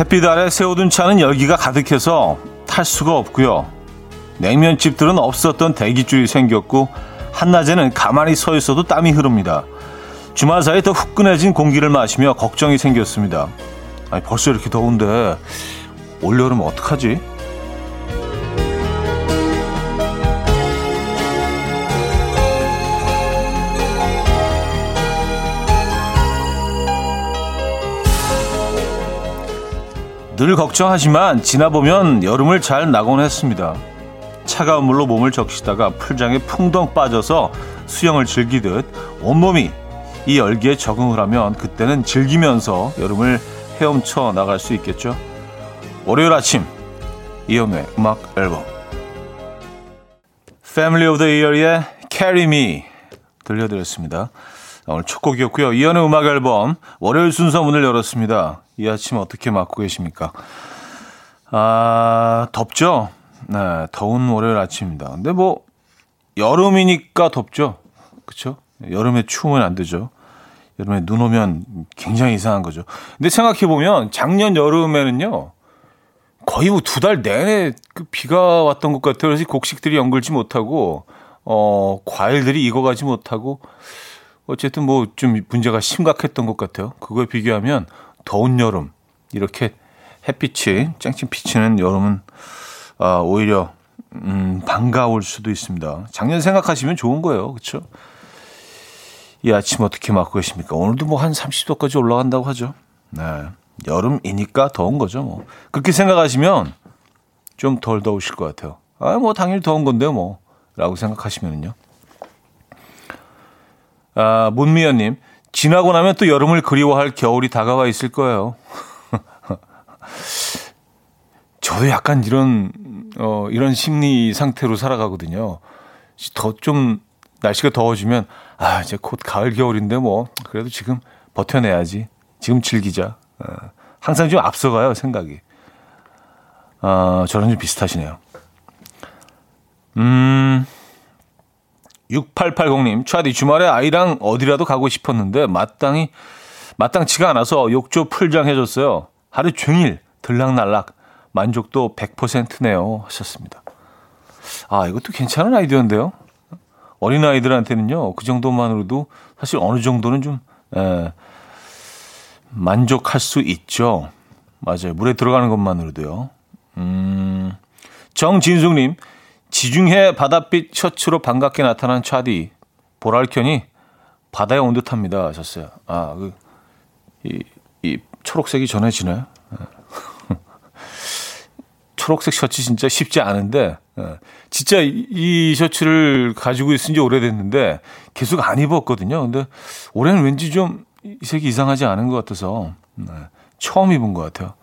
햇빛 아래 세워둔 차는 열기가 가득해서 탈 수가 없고요. 냉면집들은 없었던 대기줄이 생겼고 한낮에는 가만히 서 있어도 땀이 흐릅니다. 주말 사이 더 후끈해진 공기를 마시며 걱정이 생겼습니다. 아니 벌써 이렇게 더운데 올여름 어떡하지? 늘 걱정하지만 지나보면 여름을 잘 나곤 했습니다. 차가운 물로 몸을 적시다가 풀장에 풍덩 빠져서 수영을 즐기듯 온몸이 이 열기에 적응을 하면 그때는 즐기면서 여름을 헤엄쳐 나갈 수 있겠죠. 월요일 아침 이연우의 음악 앨범 Family of the Year의 Carry Me 들려드렸습니다. 오늘 첫 곡이었고요. 이연의 음악 앨범 월요일 순서 문을 열었습니다. 이 아침 어떻게 맞고 계십니까? 아, 덥죠? 네, 더운 월요일 아침입니다. 근데 뭐, 여름이니까 덥죠? 그쵸? 여름에 추우면 안 되죠. 여름에 눈 오면 굉장히 이상한 거죠. 근데 생각해 보면 작년 여름에는요, 거의 뭐 두 달 내내 그 비가 왔던 것 같아요. 그래서 곡식들이 연글지 못하고, 어, 과일들이 익어가지 못하고, 어쨌든 뭐 좀 문제가 심각했던 것 같아요. 그거에 비교하면 더운 여름 이렇게 햇빛이 쨍쨍 비치는 여름은 아, 오히려 음, 반가울 수도 있습니다. 작년 생각하시면 좋은 거예요. 그렇죠? 이 아침 어떻게 맞고 계십니까? 오늘도 뭐 한 30도까지 올라간다고 하죠. 네. 여름이니까 더운 거죠, 뭐. 그렇게 생각하시면 좀 덜 더우실 것 같아요. 아, 뭐 당연히 더운 건데 뭐. 라고 생각하시면은요. 아, 문미연님, 지나고 나면 또 여름을 그리워할 겨울이 다가와 있을 거예요. 저도 약간 이런, 어, 이런 심리 상태로 살아가거든요. 더 좀, 날씨가 더워지면, 아, 이제 곧 가을, 겨울인데 뭐, 그래도 지금 버텨내야지. 지금 즐기자. 어, 항상 좀 앞서가요, 생각이. 어, 저랑 좀 비슷하시네요. 음, 6880님, 차디 주말에 아이랑 어디라도 가고 싶었는데 마땅히 마땅치가 않아서 욕조 풀장해줬어요. 하루 종일 들락날락 만족도 100%네요 하셨습니다. 아 이것도 괜찮은 아이디어인데요. 어린 아이들한테는요 그 정도만으로도 사실 어느 정도는 좀 에, 만족할 수 있죠. 맞아요. 물에 들어가는 것만으로도요. 음, 정진숙님 지중해 바닷빛 셔츠로 반갑게 나타난 차디. 보랄 켜니 바다에 온 듯합니다. 하셨어요. 아, 그, 이, 이 초록색이 전해지나요? 예. 초록색 셔츠 진짜 쉽지 않은데, 예. 진짜 이 셔츠를 가지고 있은 지 오래됐는데 계속 안 입었거든요. 근데 올해는 왠지 좀이 색이 이상하지 않은 것 같아서 네. 처음 입은 것 같아요.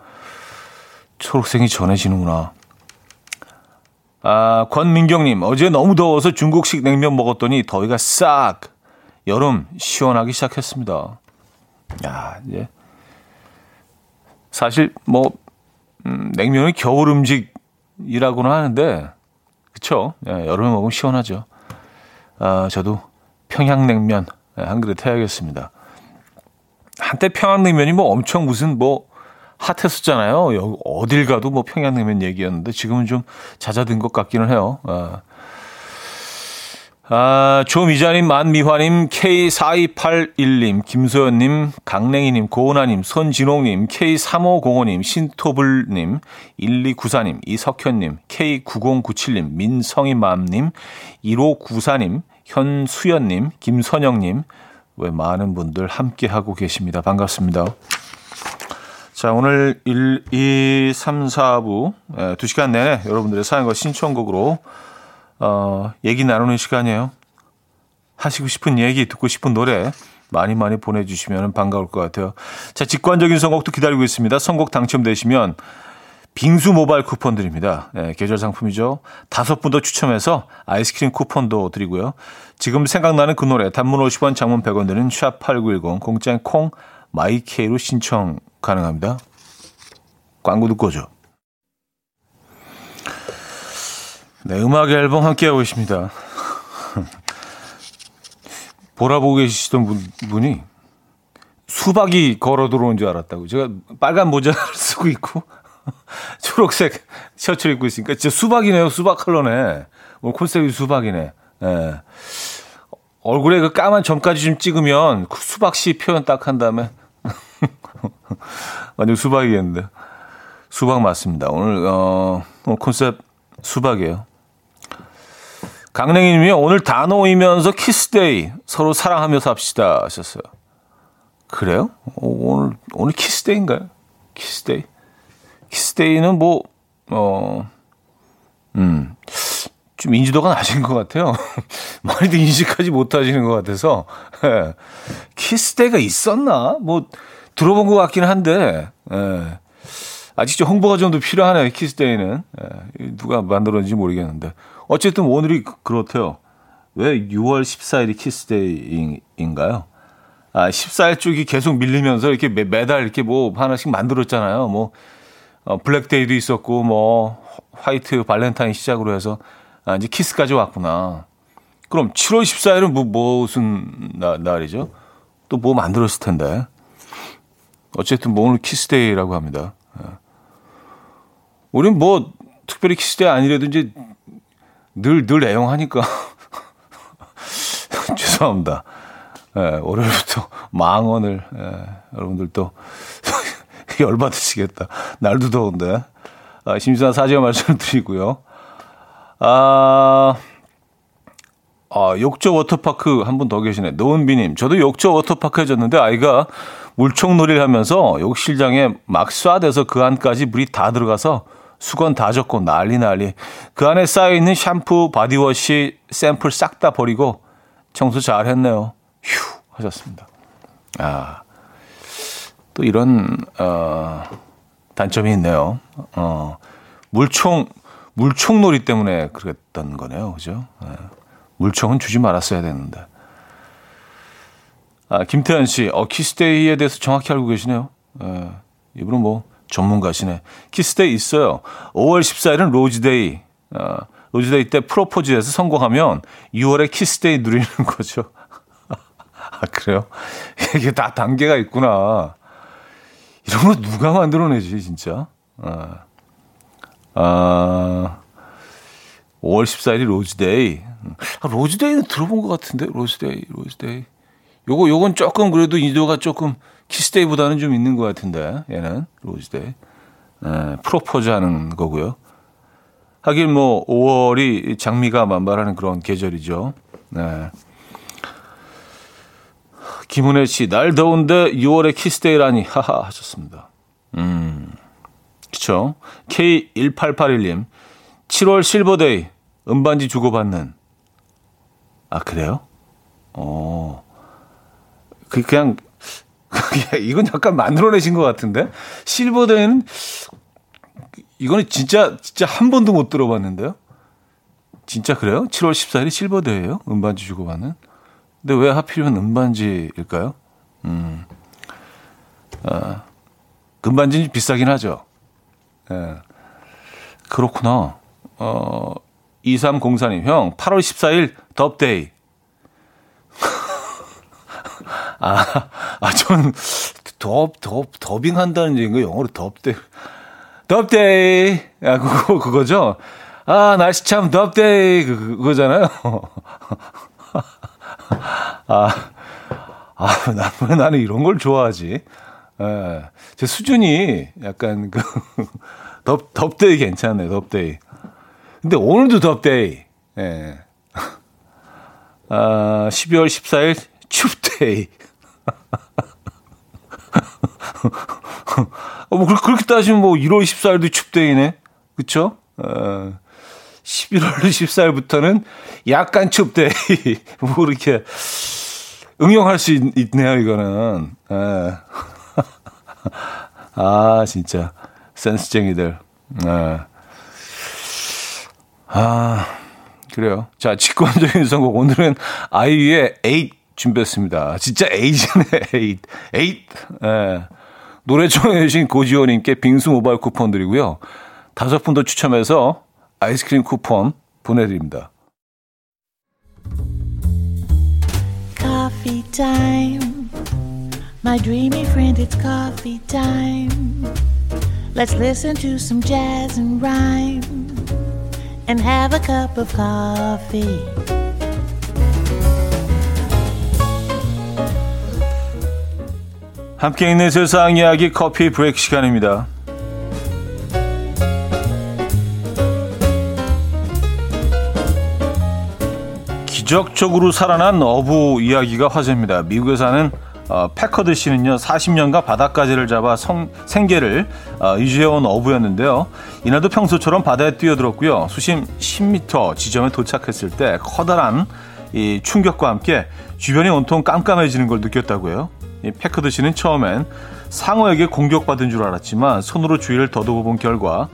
초록색이 전해지는구나. 아, 권민경님, 어제 너무 더워서 중국식 냉면 먹었더니 더위가 싹 여름 시원하기 시작했습니다. 야, 이제 사실 뭐 음, 냉면은 겨울 음식이라고는 하는데 그쵸? 예, 여름에 먹으면 시원하죠. 아, 저도 평양냉면 예, 한 그릇 해야겠습니다. 한때 평양냉면이 뭐 엄청 무슨 뭐 핫했었잖아요. 여기 어딜 가도 뭐 평양냉면 얘기였는데 지금은 좀 잦아든 것 같기는 해요. 아, 아 조미자님, 만미화님, K4281님, 김소연님, 강냉이님, 고은아님, 손진홍님, K3505님, 신토불님, 1294님, 이석현님, K9097님, 민성이맘님, 1594님, 현수연님, 김선영님, 왜 많은 분들 함께하고 계십니다. 반갑습니다. 자, 오늘 1, 2, 3, 4부, 예, 2시간 내내 여러분들의 사연과 신청곡으로, 어, 얘기 나누는 시간이에요. 하시고 싶은 얘기, 듣고 싶은 노래 많이 많이 보내주시면 반가울 것 같아요. 자, 직관적인 선곡도 기다리고 있습니다. 선곡 당첨되시면 빙수 모바일 쿠폰 드립니다. 예, 계절 상품이죠. 다섯 분 더 추첨해서 아이스크림 쿠폰도 드리고요. 지금 생각나는 그 노래, 단문 50원, 장문 100원 드는 샵8910, 공짜인 콩, 마이케이로 신청 가능합니다. 광고 듣고 오죠. 네, 음악 앨범 함께하고 있습니다. 보라보고 계시던 분, 분이 수박이 걸어 들어온 줄 알았다고. 제가 빨간 모자를 쓰고 있고 초록색 셔츠를 입고 있으니까 진짜 수박이네요. 수박 컬러네. 오늘 콘셉트이 수박이네. 예. 얼굴에 그 까만 점까지 좀 찍으면 그 수박씨 표현 딱 한 다음에 완전 수박이겠는데. 수박 맞습니다. 오늘 어 오늘 컨셉 수박이에요. 강냉이님이 오늘 단오이면서 키스데이 서로 사랑하며 삽시다 하셨어요. 그래요? 오늘 오늘 키스데이인가요? 키스데이? 키스데이는 뭐 어, 음, 좀 인지도가 낮은 것 같아요. 많이들 인식하지 못하시는 것 같아서. 예. 키스데이가 있었나? 뭐, 들어본 것 같긴 한데, 예. 아직 좀 홍보가 좀 더 필요하네요, 키스데이는. 예. 누가 만들었는지 모르겠는데. 어쨌든 오늘이 그렇대요. 왜 6월 14일이 키스데이인가요? 아, 14일 쪽이 계속 밀리면서 이렇게 매, 매달 이렇게 뭐 하나씩 만들었잖아요. 뭐, 어, 블랙데이도 있었고, 뭐, 화이트 발렌타인 시작으로 해서, 아, 이제 키스까지 왔구나. 그럼 7월 14일은 뭐, 무슨 나, 날이죠? 또 뭐 만들었을 텐데. 어쨌든 뭐 오늘 키스데이라고 합니다. 예. 우린 뭐, 특별히 키스데이 아니래도 이제 늘, 늘 애용하니까. 죄송합니다. 예, 월요일부터 망언을, 예, 여러분들 또 열받으시겠다. 날도 더운데. 아, 심심한 사죄 말씀을 드리고요. 아, 아, 욕조 워터파크 한 분 더 계시네. 노은비님. 저도 욕조 워터파크 해줬는데 아이가 물총놀이를 하면서 욕실장에 막 쏴대서 그 안까지 물이 다 들어가서 수건 다 젖고 난리 난리. 그 안에 쌓여있는 샴푸, 바디워시 샘플 싹 다 버리고 청소 잘 했네요. 휴 하셨습니다. 아, 또 이런, 어, 단점이 있네요. 어, 물총, 물총놀이 때문에 그랬던 거네요. 그죠? 네. 물총은 주지 말았어야 되는데. 아, 김태현 씨, 어, 키스데이에 대해서 정확히 알고 계시네요. 예, 이분은 뭐 전문가시네. 키스데이 있어요. 5월 14일은 로즈데이. 어, 로즈데이 때 프로포즈해서 성공하면 6월에 키스데이 누리는 거죠. 아, 그래요? 이게 다 단계가 있구나. 이런 거 누가 만들어내지, 진짜? 아, 아 5월 14일이 로즈데이. 아, 로즈데이는 들어본 것 같은데, 로즈데이, 로즈데이. 요거, 요건 조금 그래도 인지도가 조금 키스데이보다는 좀 있는 것 같은데, 얘는, 로즈데이. 네, 프로포즈 하는 거고요. 하긴 뭐, 5월이 장미가 만발하는 그런 계절이죠. 네. 김은혜 씨, 날 더운데 6월에 키스데이라니, 하하, 하셨습니다. 음, 그쵸. K1881님, 7월 실버데이, 은반지 주고받는. 아, 그래요? 어, 그, 그냥, 이건 약간 만들어내신 것 같은데? 실버데이는, 이거는 진짜, 진짜 한 번도 못 들어봤는데요? 진짜 그래요? 7월 14일이 실버데이예요 음반지 주고 받는? 근데 왜 하필이면 은반지일까요? 음. 아, 금반지는 비싸긴 하죠. 예. 그렇구나. 어, 2304님, 형, 8월 14일 덥데이. 아, 아, 전 덥, 덥, 더빙 한다는 얘기인가? 영어로 덥데이. 덥데이. 아, 그거, 그거죠? 아, 날씨 참 덥데이. 그, 그거잖아요. 아, 아, 나, 나는 이런 걸 좋아하지. 예, 제 수준이 약간 그, 덥, 덥데이 괜찮네, 덥데이. 근데 오늘도 덥데이. 예. 아, 12월 14일 춥데이. 어, 뭐, 그렇게 따지면 뭐 1월 14일도 춥데이네. 그쵸? 어, 11월 14일부터는 약간 춥대. 뭐 이렇게 응용할 수 있, 네요 이거는. 에. 예. 아, 진짜. 센스쟁이들. 에. 아, 그래요. 자, 직관적인 선곡. 오늘은 아이유의 8 준비했습니다. 진짜 8이네, 8. 8. 에. 노래 청해주신 고지호님께 빙수 모바일 쿠폰 드리고요. 다섯 분 더 추첨해서 아이스크림 쿠폰 보내드립니다. Coffee. My dreamy friend, it's coffee time. Let's listen to some jazz and rhyme and have a cup of coffee. 함께 있는 세상 이야기 커피 브레이크 시간입니다. 기적적으로 살아난 어부 이야기가 화제입니다. 미국에 사는 어, 패커드 씨는요 40년간 바닷가재를 잡아 성, 생계를 어, 유지해온 어부였는데요. 이날도 평소처럼 바다에 뛰어들었고요. 수심 10m 지점에 도착했을 때 커다란 이 충격과 함께 주변이 온통 깜깜해지는 걸 느꼈다고요. 이 패커드 씨는 처음엔 상어에게 공격받은 줄 알았지만 손으로 주위를 더듬어 본 결과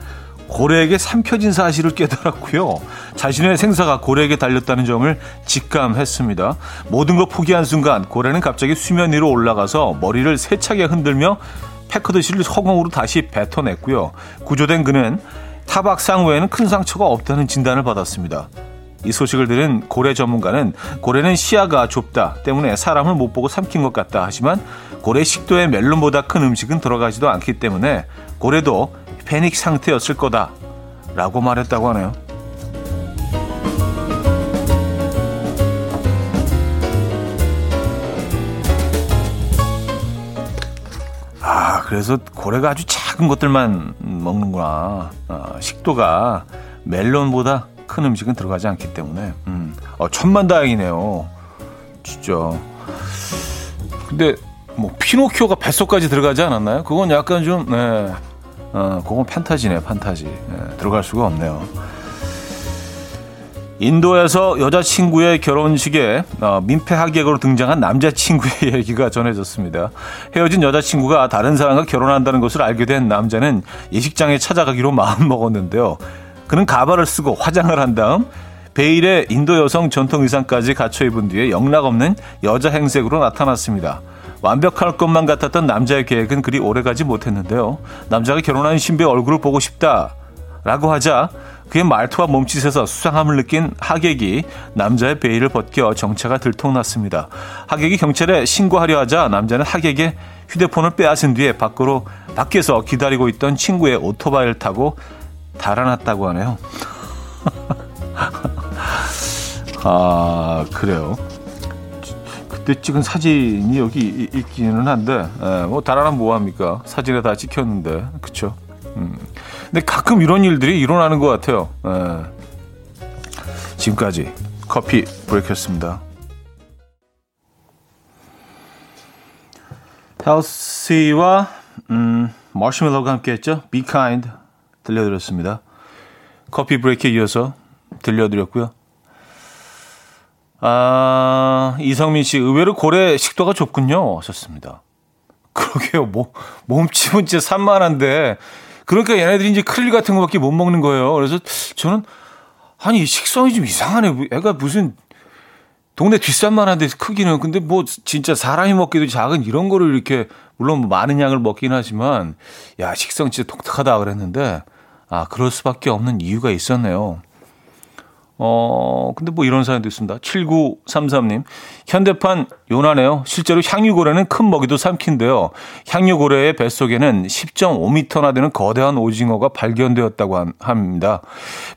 고래에게 삼켜진 사실을 깨달았고요. 자신의 생사가 고래에게 달렸다는 점을 직감했습니다. 모든 걸 포기한 순간 고래는 갑자기 수면 위로 올라가서 머리를 세차게 흔들며 패커드 씨를 허공으로 다시 뱉어냈고요. 구조된 그는 타박 상후에는 큰 상처가 없다는 진단을 받았습니다. 이 소식을 들은 고래 전문가는 고래는 시야가 좁다 때문에 사람을 못 보고 삼킨 것 같다 하지만 고래 식도에 멜론보다 큰 음식은 들어가지도 않기 때문에 고래도 패닉 상태였을 거다 라고 말했다고 하네요. 아, 그래서 고래가 아주 작은 것들만 먹는구나. 어, 식도가 멜론보다 큰 음식은 들어가지 않기 때문에. 음. 어, 천만 다행이네요. 진짜. 근데 뭐 피노키오가 뱃속까지 들어가지 않았나요? 그건 약간 좀 네. 어, 그건 판타지네, 판타지. 네, 들어갈 수가 없네요. 인도에서 여자친구의 결혼식에 어, 민폐 하객으로 등장한 남자친구의 얘기가 전해졌습니다. 헤어진 여자친구가 다른 사람과 결혼한다는 것을 알게 된 남자는 예식장에 찾아가기로 마음먹었는데요. 그는 가발을 쓰고 화장을 한 다음 베일에 인도 여성 전통 의상까지 갖춰 입은 뒤에 영락 없는 여자 행색으로 나타났습니다. 완벽할 것만 같았던 남자의 계획은 그리 오래가지 못했는데요. 남자가 결혼한 신부의 얼굴을 보고 싶다 라고 하자 그의 말투와 몸짓에서 수상함을 느낀 하객이 남자의 베일을 벗겨 정체가 들통났습니다. 하객이 경찰에 신고하려 하자 남자는 하객의 휴대폰을 빼앗은 뒤에 밖으로 밖에서 기다리고 있던 친구의 오토바이를 타고 달아났다고 하네요. 아 그래요. 그때 찍은 사진이 여기 있기는 한데 에, 뭐 달아나면 뭐합니까? 사진에 다 찍혔는데 그쵸? 음. 근데 가끔 이런 일들이 일어나는 것 같아요. 에. 지금까지 커피 브레이크였습니다. 헬시와 음, 머시멜로가 함께했죠? Kind 들려드렸습니다. 커피 브레이크에 이어서 들려드렸고요 아, 이성민 씨, 의외로 고래 식도가 좁군요. 하셨습니다. 그러게요. 뭐, 몸집은 진짜 산만한데. 그러니까 얘네들이 이제 크릴 같은 거밖에 못 먹는 거예요. 그래서 저는, 아니, 식성이 좀 이상하네. 애가 무슨, 동네 뒷산만 한데 크기는. 근데 뭐, 진짜 사람이 먹기도 작은 이런 거를 이렇게, 물론 뭐 많은 양을 먹긴 하지만, 야, 식성 진짜 독특하다 그랬는데, 아, 그럴 수밖에 없는 이유가 있었네요. 어, 근데 뭐 이런 사연도 있습니다. 7933님. 현대판 요나네요. 실제로 향유고래는 큰 먹이도 삼킨데요. 향유고래의 뱃속에는 10.5m나 되는 거대한 오징어가 발견되었다고 합니다.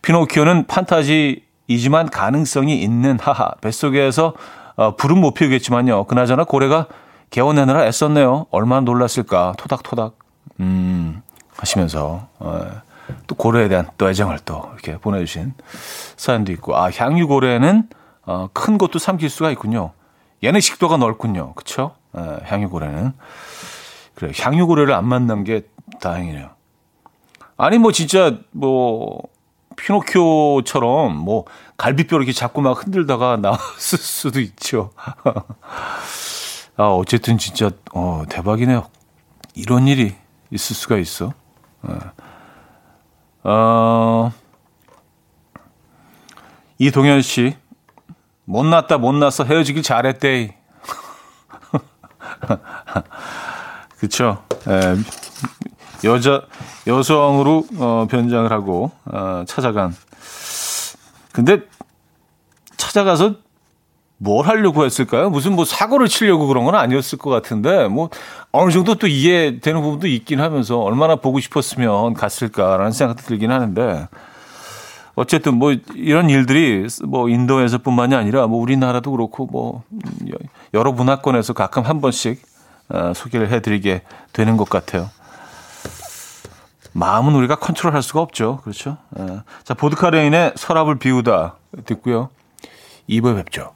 피노키오는 판타지이지만 가능성이 있는 하하. 뱃속에서 어, 불은 못 피우겠지만요. 그나저나 고래가 개원내느라 애썼네요. 얼마나 놀랐을까. 토닥토닥. 음, 하시면서. 어. 또 고래에 대한 또 애정을 또 이렇게 보내주신 사연도 있고 아 향유고래는 어, 큰 것도 삼킬 수가 있군요. 얘는 식도가 넓군요. 그쵸? 에, 향유고래는 그래 향유고래를 안 만난 게 다행이네요. 아니 뭐 진짜 뭐 피노키오처럼 뭐 갈비뼈 이렇게 잡고 막 흔들다가 나왔을 수도 있죠. 아 어쨌든 진짜 어 대박이네요. 이런 일이 있을 수가 있어. 에. 어, 이동현 씨, 못났다, 못났어. 헤어지길 잘했대. 그쵸. 에, 여자, 여성으로, 어, 변장을 하고, 어, 찾아간. 근데, 찾아가서 뭘 하려고 했을까요? 무슨 뭐 사고를 치려고 그런 건 아니었을 것 같은데 뭐 어느 정도 또 이해되는 부분도 있긴 하면서 얼마나 보고 싶었으면 갔을까라는 생각도 들긴 하는데 어쨌든 뭐 이런 일들이 뭐 인도에서뿐만이 아니라 뭐 우리나라도 그렇고 뭐 여러 문화권에서 가끔 한 번씩 어, 소개를 해드리게 되는 것 같아요. 마음은 우리가 컨트롤할 수가 없죠. 그렇죠? 예. 자 보드카레인의 서랍을 비우다 듣고요. 2부에 뵙죠.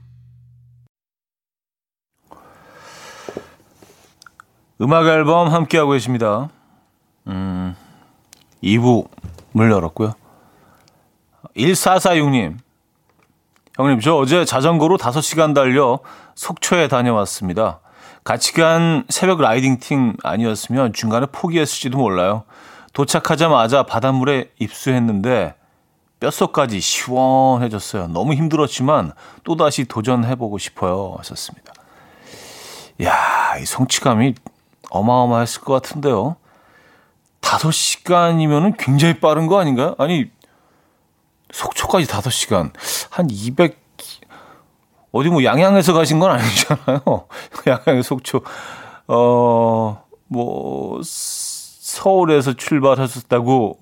음악 앨범 함께하고 계십니다. 음, 2부를 열었고요. 1446님. 형님, 저 어제 자전거로 5시간 달려 속초에 다녀왔습니다. 같이 간 새벽 라이딩 팀 아니었으면 중간에 포기했을지도 몰라요. 도착하자마자 바닷물에 입수했는데 뼛속까지 시원해졌어요. 너무 힘들었지만 또다시 도전해보고 싶어요. 하셨습니다. 야, 이 성취감이 어마어마했을 것 같은데요. 5시간이면은 굉장히 빠른 거 아닌가요? 아니, 속초까지 5시간. 한 200, 어디 뭐 양양에서 가신 건 아니잖아요. 양양에 속초. 어, 뭐, 서울에서 출발하셨다고,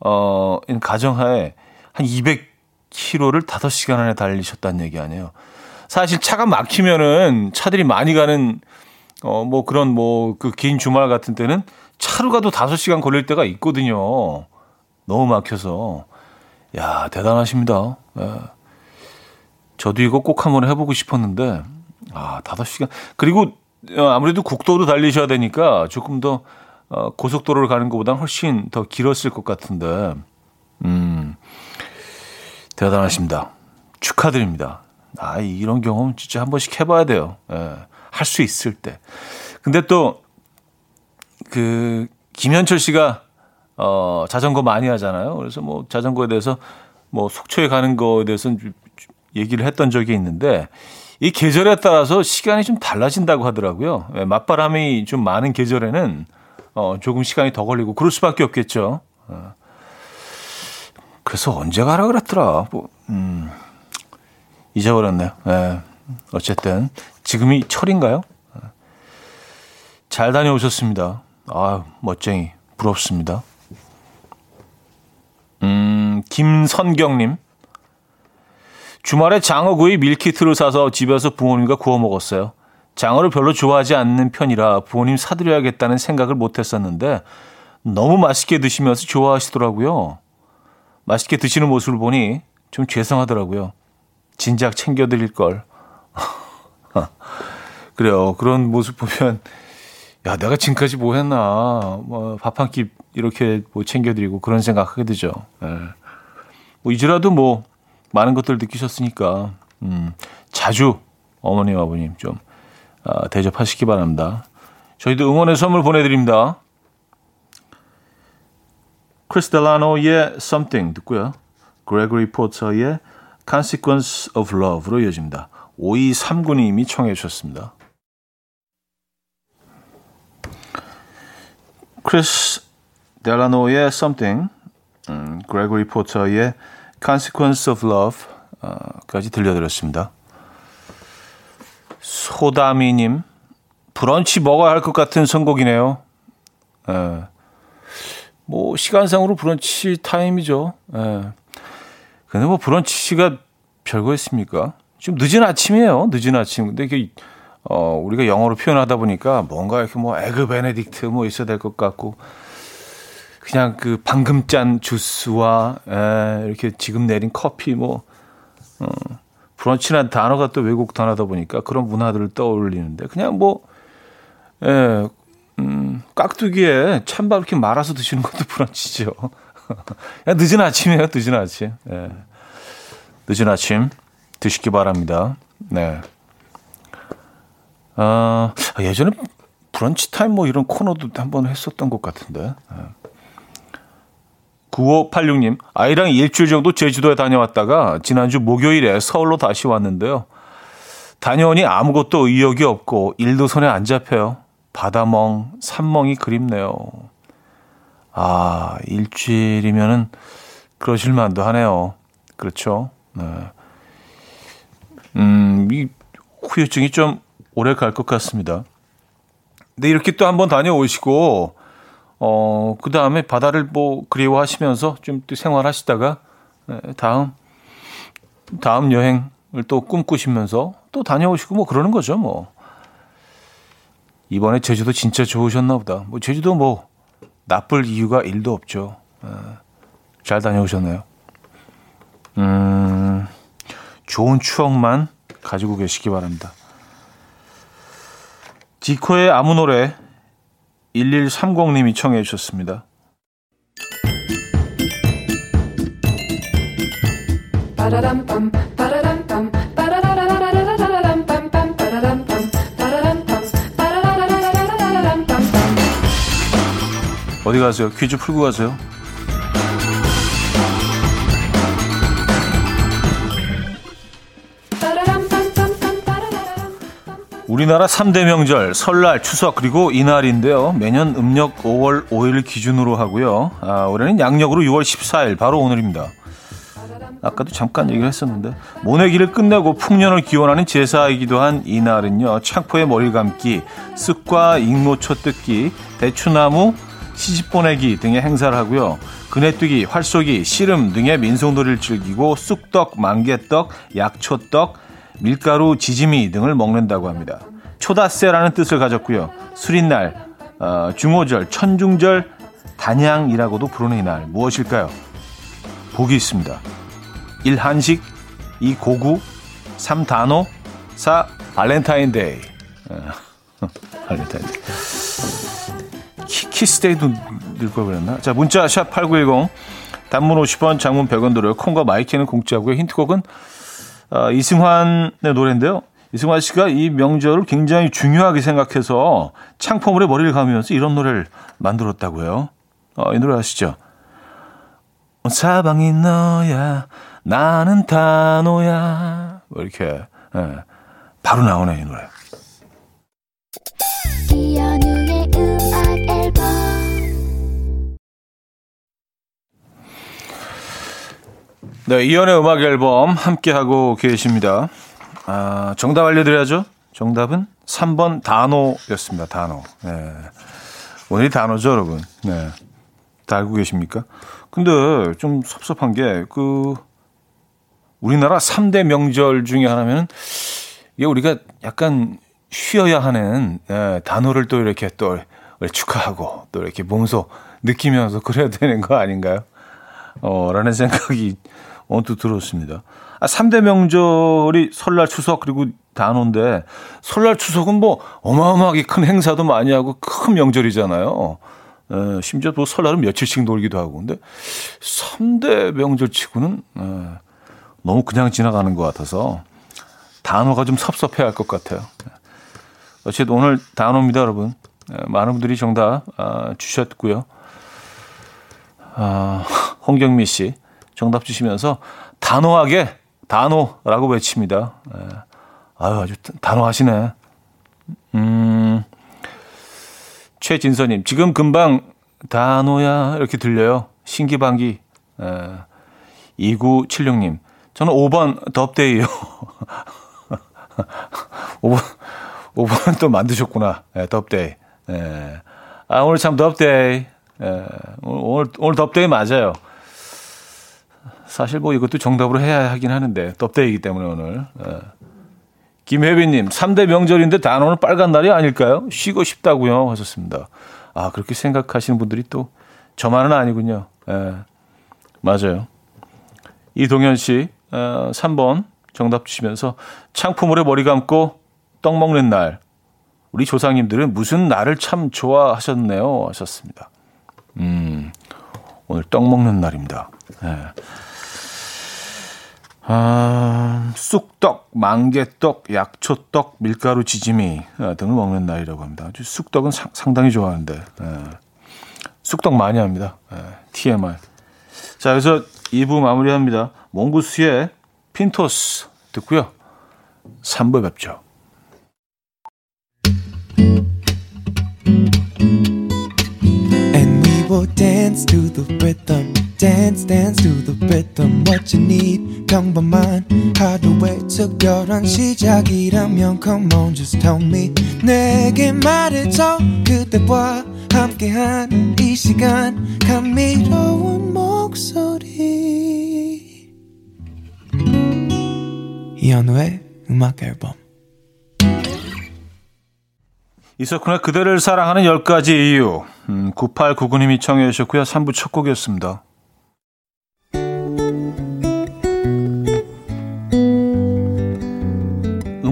어, 가정하에 한 200km를 5시간 안에 달리셨다는 얘기 아니에요. 사실 차가 막히면은 차들이 많이 가는 어, 뭐 그런 뭐 그 긴 주말 같은 때는 차로 가도 5시간 걸릴 때가 있거든요. 너무 막혀서. 야, 대단하십니다. 예. 저도 이거 꼭 한번 해보고 싶었는데, 아, 5시간. 그리고 어, 아무래도 국도로 달리셔야 되니까 조금 더 어, 고속도로를 가는 것보다는 훨씬 더 길었을 것 같은데, 음, 대단하십니다. 축하드립니다. 아, 이런 경험 진짜 한 번씩 해봐야 돼요. 예. 할 수 있을 때. 근데 또, 그, 김현철 씨가, 어, 자전거 많이 하잖아요. 그래서 뭐 자전거에 대해서 뭐 속초에 가는 거에 대해서는 얘기를 했던 적이 있는데, 이 계절에 따라서 시간이 좀 달라진다고 하더라고요. 예, 맞바람이 좀 많은 계절에는 어, 조금 시간이 더 걸리고 그럴 수밖에 없겠죠. 어. 그래서 언제 가라 그랬더라. 뭐, 음, 잊어버렸네요. 예. 어쨌든 지금이 철인가요? 잘 다녀오셨습니다. 아, 멋쟁이. 부럽습니다. 음, 김선경님. 주말에 장어구이 밀키트를 사서 집에서 부모님과 구워 먹었어요. 장어를 별로 좋아하지 않는 편이라 부모님 사드려야겠다는 생각을 못 했었는데 너무 맛있게 드시면서 좋아하시더라고요. 맛있게 드시는 모습을 보니 좀 죄송하더라고요. 진작 챙겨드릴 걸. 그래요. 그런 모습 보면 야 내가 지금까지 뭐 했나 뭐 밥 한 끼 이렇게 뭐 챙겨드리고 그런 생각하게 되죠. 예. 뭐 이제라도 뭐 많은 것들 느끼셨으니까 음, 자주 어머님 아버님 좀 아, 대접하시기 바랍니다. 저희도 응원의 선물 보내드립니다. 크리스 델라노의 Something 듣고요. 그레고리 포터의 Consequence of Love로 이어집니다. 5239님이 청해 주셨습니다. 크리스 델라노의 Something, 음, 그레고리 포터의 Consequence of Love까지 들려드렸습니다. 소다미님, 브런치 먹어야 할 것 같은 선곡이네요. 에, 예. 뭐 시간상으로 브런치 타임이죠. 에. 예. 근데 뭐 브런치가 별거 있습니까? 좀 늦은 아침이에요. 늦은 아침. 근데 이게 어 우리가 영어로 표현하다 보니까 뭔가 이렇게 뭐 에그 베네딕트 뭐 있어야 될 것 같고 그냥 그 방금 짠 주스와 에, 이렇게 지금 내린 커피 뭐 어, 브런치라는 단어가 또 외국 단어다 보니까 그런 문화들을 떠올리는데 그냥 뭐 예, 음, 깍두기에 찬밥 이렇게 말아서 드시는 것도 브런치죠. 그냥 늦은 아침이에요, 늦은 아침. 예. 늦은 아침. 드시기 바랍니다. 네. 아, 예전에 브런치 타임 뭐 이런 코너도 한번 했었던 것 같은데. 9586님, 아이랑 일주일 정도 제주도에 다녀왔다가 지난주 목요일에 서울로 다시 왔는데요. 다녀오니 아무것도 의욕이 없고 일도 손에 안 잡혀요. 바다멍, 산멍이 그립네요. 아, 일주일이면은 그러실만도 하네요. 그렇죠. 네. 음, 이 후유증이 좀 오래 갈 것 같습니다. 근데 이렇게 또 한번 다녀오시고, 어, 그 다음에 바다를 뭐 그리워하시면서 좀 또 생활하시다가, 네, 다음, 다음 여행을 또 꿈꾸시면서 또 다녀오시고 뭐 그러는 거죠, 뭐. 이번에 제주도 진짜 좋으셨나 보다. 뭐 제주도 뭐 나쁠 이유가 일도 없죠. 네, 잘 다녀오셨나요? 음, 좋은 추억만 가지고 계시기 바랍니다. 지코의 아무 노래 1130님이 청해 주셨습니다. 어디 가세요? 퀴즈 풀고 가세요. 우리나라 3대 명절 설날, 추석 그리고 이날인데요. 매년 음력 5월 5일 기준으로 하고요. 아, 올해는 양력으로 6월 14일 바로 오늘입니다. 아까도 잠깐 얘기를 했었는데 모내기를 끝내고 풍년을 기원하는 제사이기도 한 이날은요. 창포에 머리 감기, 쓱과 익모초 뜯기, 대추나무, 시집 보내기 등의 행사를 하고요. 그네뛰기, 활쏘기, 씨름 등의 민속놀이를 즐기고 쑥떡, 만개떡, 약초떡, 밀가루, 지짐이 등을 먹는다고 합니다. 초다세라는 뜻을 가졌고요. 수린날, 어, 중호절, 천중절, 단양이라고도 부르는 이날 무엇일까요? 보기 있습니다. 1. 한식 2. 고구 3. 단오 4. 발렌타인데이 발렌타인데이 키, 키스데이도 넣을걸 그랬나? 자 문자 샵 8910 단문 50원 장문 100원 들어요. 콩과 마이케이는 공짜고요. 힌트곡은 어, 이승환의 노래인데요. 이승환 씨가 이 명절을 굉장히 중요하게 생각해서 창포물에 머리를 감으면서 이런 노래를 만들었다고요. 어, 이 노래 아시죠? 사방이 너야 나는 단호야 뭐 이렇게 예, 바로 나오네 이 노래. 네, 이연의 음악 앨범 함께하고 계십니다. 아, 정답 알려드려야죠. 정답은 3번 단호였습니다. 단호. 네. 오늘이 단호죠, 여러분. 네. 다 알고 계십니까? 근데 좀 섭섭한 게, 그, 우리나라 3대 명절 중에 하나면 이게 우리가 약간 쉬어야 하는 예, 단어를 또 이렇게 또 축하하고 또 이렇게 몸소 느끼면서 그래야 되는 거 아닌가요? 어, 라는 생각이 언뜻 들었습니다. 아, 3대 명절이 설날, 추석, 그리고 단오인데, 설날, 추석은 뭐 어마어마하게 큰 행사도 많이 하고 큰 명절이잖아요. 에, 심지어 또 설날은 며칠씩 놀기도 하고. 근데 3대 명절 치고는, 에, 너무 그냥 지나가는 것 같아서 단어가 좀 섭섭해 할 것 같아요. 어쨌든 오늘 단어입니다, 여러분. 많은 분들이 정답 아, 주셨고요. 아, 홍경미 씨 정답 주시면서 단호하게 단호라고 외칩니다. 아유, 아주 단호하시네. 음, 최진서님, 지금 금방 단호야 이렇게 들려요. 신기방기. 에, 2976님, 저는 5번 덥데이요. 5번, 5번 또 만드셨구나. 네, 덥데이. 네. 아, 오늘 참 덥데이. 네, 오늘, 오늘 덥데이 맞아요. 사실 뭐 이것도 정답으로 해야 하긴 하는데, 덥데이기 때문에 오늘. 네. 김혜빈님, 3대 명절인데 단오는 빨간 날이 아닐까요? 쉬고 싶다고요. 하셨습니다. 아, 그렇게 생각하시는 분들이 또 저만은 아니군요. 네. 맞아요. 이동현 씨, 어, 3번 정답 주시면서 창포물에 머리 감고 떡 먹는 날. 우리 조상님들은 무슨 날을 참 좋아하셨네요. 하셨습니다. 음, 오늘 떡 먹는 날입니다. 네. 아, 쑥떡, 망개떡, 약초떡, 밀가루 지짐이 아, 등을 먹는 날이라고 합니다. 쑥떡은 사, 상당히 좋아하는데 예. 쑥떡 많이 합니다. 예. TMI. 자, 그래서 2부 마무리합니다. 몽구스의 핀토스 듣고요. 3부 뵙죠. Dance dance to the rhythm what you need. 평범한 하루의 특별한 시작이라면 come on just tell me. 내게 말해줘 그대와 함께한 이 시간. 감미로운 목소리. 이현우의 음악 앨범. 이석훈의 그대를 사랑하는 10가지 이유. 음, 9899님이 청해 주셨고요. 3부 첫 곡이었습니다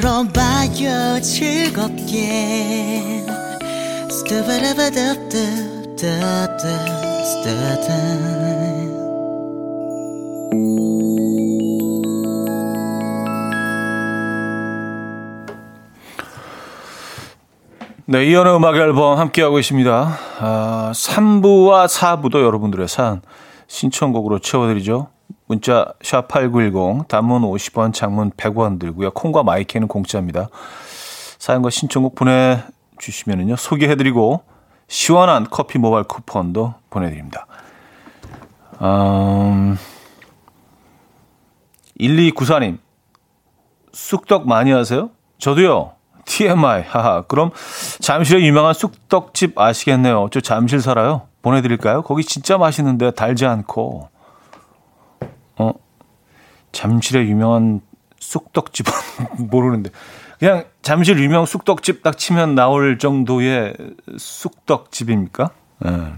들어봐요 즐겁게 네, 이연의 음악 앨범 함께하고 있습니다. 아, 3부와 4부도 여러분들의 사 신청곡으로 채워드리죠. 문자 샵 8910 단문 50원 장문 100원 들고요. 콩과 마이크는 공짜입니다. 사연과 신청곡 보내주시면은요. 소개해드리고 시원한 커피 모바일 쿠폰도 보내드립니다. 음, 1294님 쑥떡 많이 하세요? 저도요. TMI. 하하. 그럼 잠실에 유명한 쑥떡집 아시겠네요. 저 잠실 살아요. 보내드릴까요? 거기 진짜 맛있는데 달지 않고. 어, 잠실의 유명한 쑥떡집은 모르는데 그냥 잠실 유명 쑥떡집 딱 치면 나올 정도의 쑥떡집입니까? 네.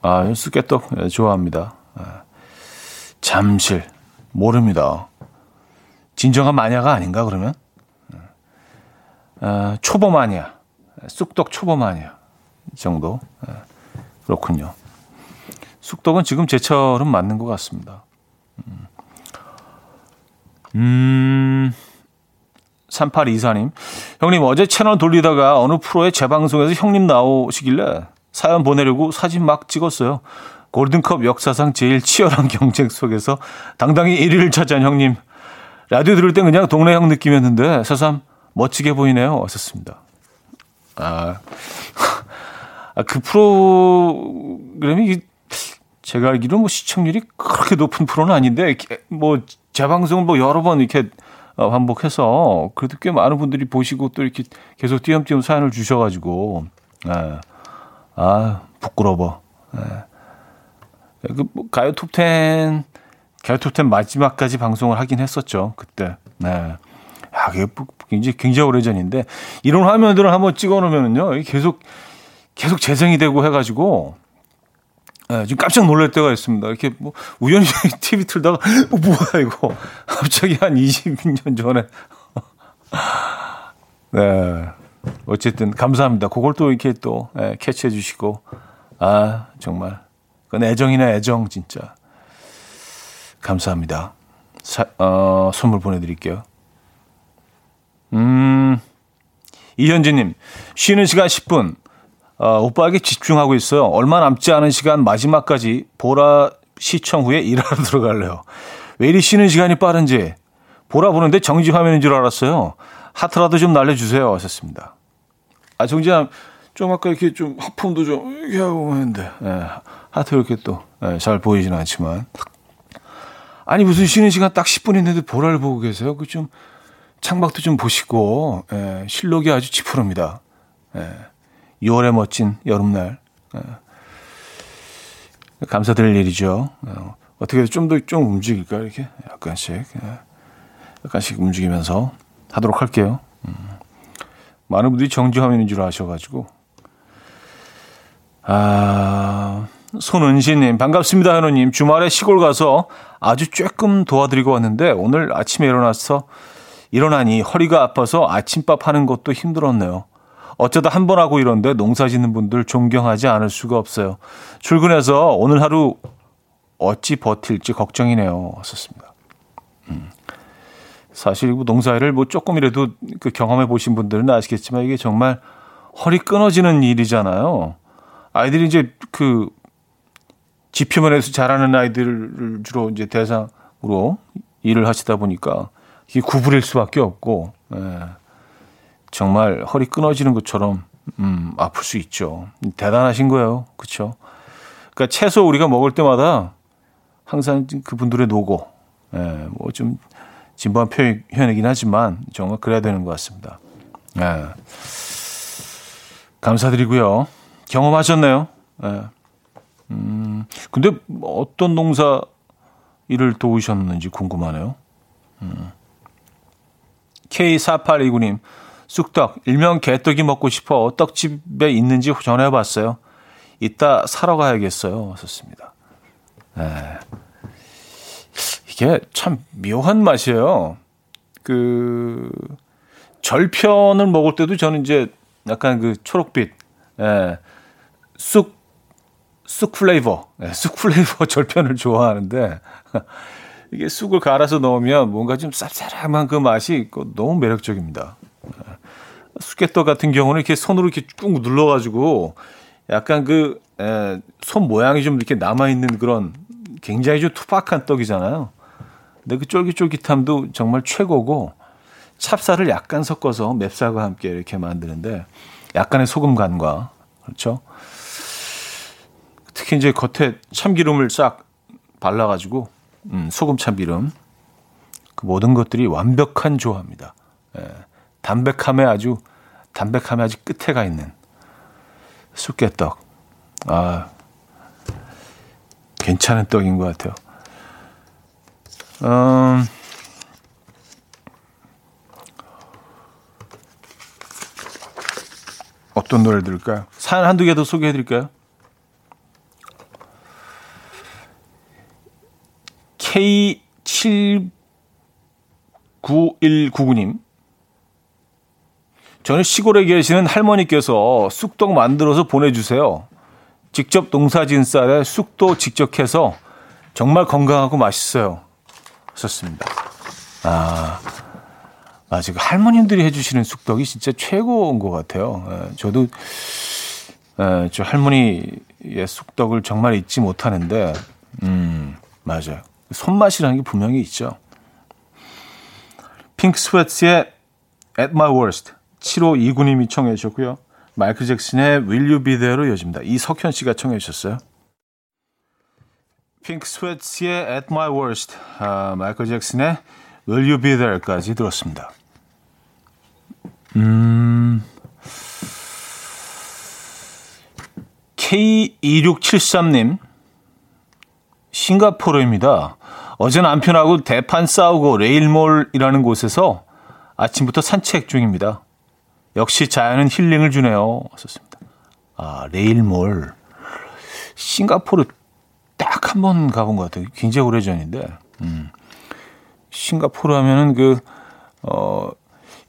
아, 쑥개떡 네, 좋아합니다. 네. 잠실 모릅니다. 진정한 마녀가 아닌가 그러면? 아, 초보 마녀, 쑥떡 초보 마녀 정도 그렇군요. 쑥떡은 지금 제철은 맞는 것 같습니다. 음, 3824님. 형님, 어제 채널 돌리다가 어느 프로의 재방송에서 형님 나오시길래 사연 보내려고 사진 막 찍었어요. 골든컵 역사상 제일 치열한 경쟁 속에서 당당히 1위를 차지한 형님. 라디오 들을 땐 그냥 동네 형 느낌이었는데 새삼 멋지게 보이네요. 왔었습니다. 아, 아, 그 프로그램이 제가 알기로 뭐 시청률이 그렇게 높은 프로는 아닌데 뭐 재방송을 뭐 여러 번 이렇게 어, 반복해서 그래도 꽤 많은 분들이 보시고 또 이렇게 계속 띄엄띄엄 사연을 주셔가지고 예. 아 부끄러워. 예. 그뭐 가요 톱텐 가요 톱텐 마지막까지 방송을 하긴 했었죠 그때. 네. 야, 그게 뭐 굉장히 굉장히 오래전인데 이런 화면들을 한번 찍어 놓으면은요 계속 계속 재생이 되고 해가지고 네, 지금 깜짝 놀랄 때가 있습니다. 이렇게 뭐 우연히 TV 틀다가 어, 뭐야 이거 갑자기 한 20년 전에 네 어쨌든 감사합니다. 그걸 또 이렇게 또 네, 캐치해 주시고 아 정말 그건 애정이네 애정 진짜 감사합니다. 사, 어, 선물 보내드릴게요. 음 이현진님 쉬는 시간 10분 어, 오빠에게 집중하고 있어요. 얼마 남지 않은 시간 마지막까지 보라 시청 후에 일하러 들어갈래요. 왜 이리 쉬는 시간이 빠른지 보라 보는데 정지 화면인 줄 알았어요. 하트라도 좀 날려주세요. 하셨습니다. 아 정지함 좀 아까 이렇게 좀 하품도 좀 이렇게 하고 했는데 예, 하트 이렇게 또잘 예, 보이지는 않지만 아니 무슨 쉬는 시간 딱 10분 있는데 보라를 보고 계세요. 그 좀 창밖도 좀 보시고 예, 실록이 아주 찌푸릅니다. 예. 6월의 멋진 여름날. 예. 감사드릴 일이죠. 어, 어떻게 좀 더 좀 움직일까 이렇게 약간씩 예. 약간씩 움직이면서 하도록 할게요. 음. 많은 분들이 정지 화면인 줄 아셔가지고 아 손은신님 반갑습니다 현우님 주말에 시골 가서 아주 조금 도와드리고 왔는데 오늘 아침에 일어나서 일어나니 허리가 아파서 아침밥 하는 것도 힘들었네요. 어쩌다 한 번 하고 이런데 농사 짓는 분들 존경하지 않을 수가 없어요. 출근해서 오늘 하루 어찌 버틸지 걱정이네요. 썼습니다. 음. 사실 뭐 농사일을 뭐 조금이라도 그 경험해 보신 분들은 아시겠지만 이게 정말 허리 끊어지는 일이잖아요. 아이들이 이제 그 지표면에서 자라는 아이들을 주로 이제 대상으로 일을 하시다 보니까 이게 구부릴 수밖에 없고, 예. 정말 허리 끊어지는 것처럼 음, 아플 수 있죠. 대단하신 거예요. 그렇죠? 그러니까 채소 우리가 먹을 때마다 항상 그분들의 노고, 예, 뭐 좀 진부한 표현이긴 하지만 정말 그래야 되는 것 같습니다. 예. 감사드리고요. 경험하셨나요? 예. 음, 근데 어떤 농사 일을 도우셨는지 궁금하네요. 음. K4829님, 쑥떡, 일명 개떡이 먹고 싶어 떡집에 있는지 전해봤어요. 이따 사러 가야겠어요. 썼습니다. 네. 이게 참 묘한 맛이에요. 그, 절편을 먹을 때도 저는 이제 약간 그 초록빛, 예, 쑥, 쑥 플레이버, 예, 쑥 플레이버 절편을 좋아하는데, 이게 쑥을 갈아서 넣으면 뭔가 좀 쌉싸름한 그 맛이 있고 너무 매력적입니다. 쑥개떡 같은 경우는 이렇게 손으로 이렇게 꾹 눌러가지고 약간 그, 에, 손 모양이 좀 이렇게 남아 있는 그런 굉장히 좀 투박한 떡이잖아요. 근데 그 쫄깃쫄깃함도 정말 최고고 찹쌀을 약간 섞어서 맵쌀과 함께 이렇게 만드는데 약간의 소금 간과 그렇죠. 특히 이제 겉에 참기름을 싹 발라가지고 음, 소금 참기름 그 모든 것들이 완벽한 조화입니다. 예. 담백함에 아주 담백함에 아주 끝에 가 있는 쑥개떡. 아 괜찮은 떡인 것 같아요. 음, 어떤 노래 들을까요? 사연 한두 개 더 소개해 드릴까요? K79199님. 저는 시골에 계시는 할머니께서 쑥떡 만들어서 보내주세요. 직접 농사진 쌀에 쑥도 직접 해서 정말 건강하고 맛있어요. 하셨습니다. 아, 아직 할머님들이 해주시는 쑥떡이 진짜 최고인 것 같아요. 예, 저도 예, 저 할머니의 쑥떡을 정말 잊지 못하는데, 음, 맞아요. 손맛이라는 게 분명히 있죠. 핑크 스웨트의 At My Worst 7529님이 청해 주셨고요. 마이클 잭슨의 Will You Be There로 이어집니다. 이석현 씨가 청해 주셨어요. 핑크 스웨트의 At My Worst, 아, 마이클 잭슨의 Will You Be There까지 들었습니다. 음, K2673님, 싱가포르입니다. 어제 남편하고 대판 싸우고 레일몰이라는 곳에서 아침부터 산책 중입니다. 역시 자연은 힐링을 주네요. 썼습니다. 아, 레일몰. 싱가포르 딱 한 번 가본 것 같아요. 굉장히 오래 전인데. 음. 싱가포르 하면은 그, 어,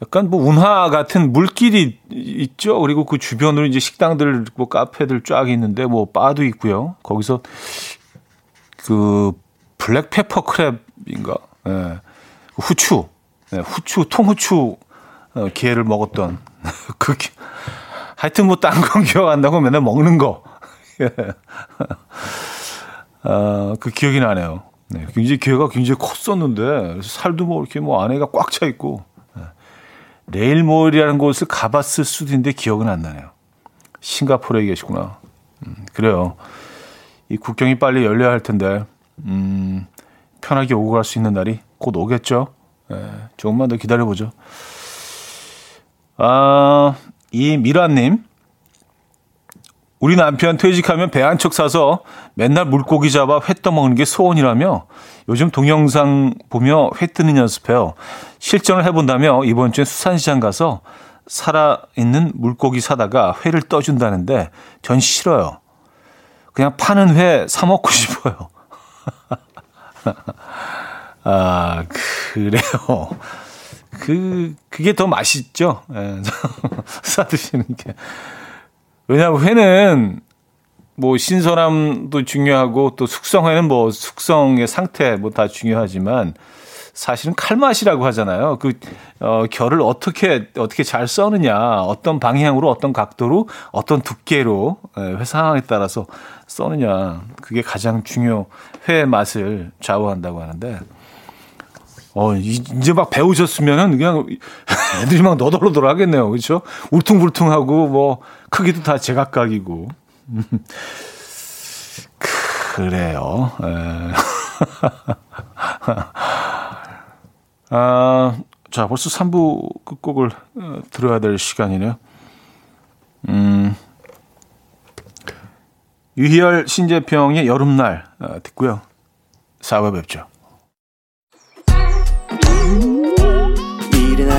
약간 뭐 운하 같은 물길이 있죠. 그리고 그 주변으로 이제 식당들, 뭐 카페들 쫙 있는데 뭐 바도 있고요. 거기서 그 블랙페퍼 크랩인가? 예. 후추. 예, 후추, 통후추 어, 기회를 먹었던 그 기... 하여튼 뭐 딴 건 기억 안 나고 맨날 먹는 거. 예. 아, 그 기억이 나네요. 네, 굉장히 기회가 굉장히 컸었는데 살도 뭐 이렇게 뭐 안에가 꽉 차 있고 예. 레일몰이라는 곳을 가봤을 수도 있는데 기억은 안 나네요. 싱가포르에 계시구나. 음, 그래요. 이 국경이 빨리 열려야 할 텐데 음, 편하게 오고 갈 수 있는 날이 곧 오겠죠. 예, 조금만 더 기다려보죠. 아, 이 미라님. 우리 남편 퇴직하면 배 한 척 사서 맨날 물고기 잡아 회 떠먹는 게 소원이라며 요즘 동영상 보며 회 뜨는 연습해요. 실전을 해본다며 이번 주에 수산시장 가서 살아있는 물고기 사다가 회를 떠준다는데 전 싫어요. 그냥 파는 회 사먹고 싶어요. 아, 그래요. 그, 그게 더 맛있죠. 예, 사드시는 게. 왜냐하면 회는 뭐 신선함도 중요하고 또 숙성회는 뭐 숙성의 상태 뭐 다 중요하지만 사실은 칼맛이라고 하잖아요. 그, 어, 결을 어떻게, 어떻게 잘 써느냐, 어떤 방향으로, 어떤 각도로, 어떤 두께로, 예, 회 상황에 따라서 써느냐. 그게 가장 중요, 회의 맛을 좌우한다고 하는데, 어, 이제 막 배우셨으면은 그냥 애들이 막 너덜너덜 하겠네요. 그렇죠? 울퉁불퉁하고 뭐 크기도 다 제각각이고. 그래요. 에. 아, 자, 벌써 3부 끝곡을 어, 들어야 될 시간이네요. 음. 유희열 신재평의 여름날 어, 듣고요. 4부 뵙죠.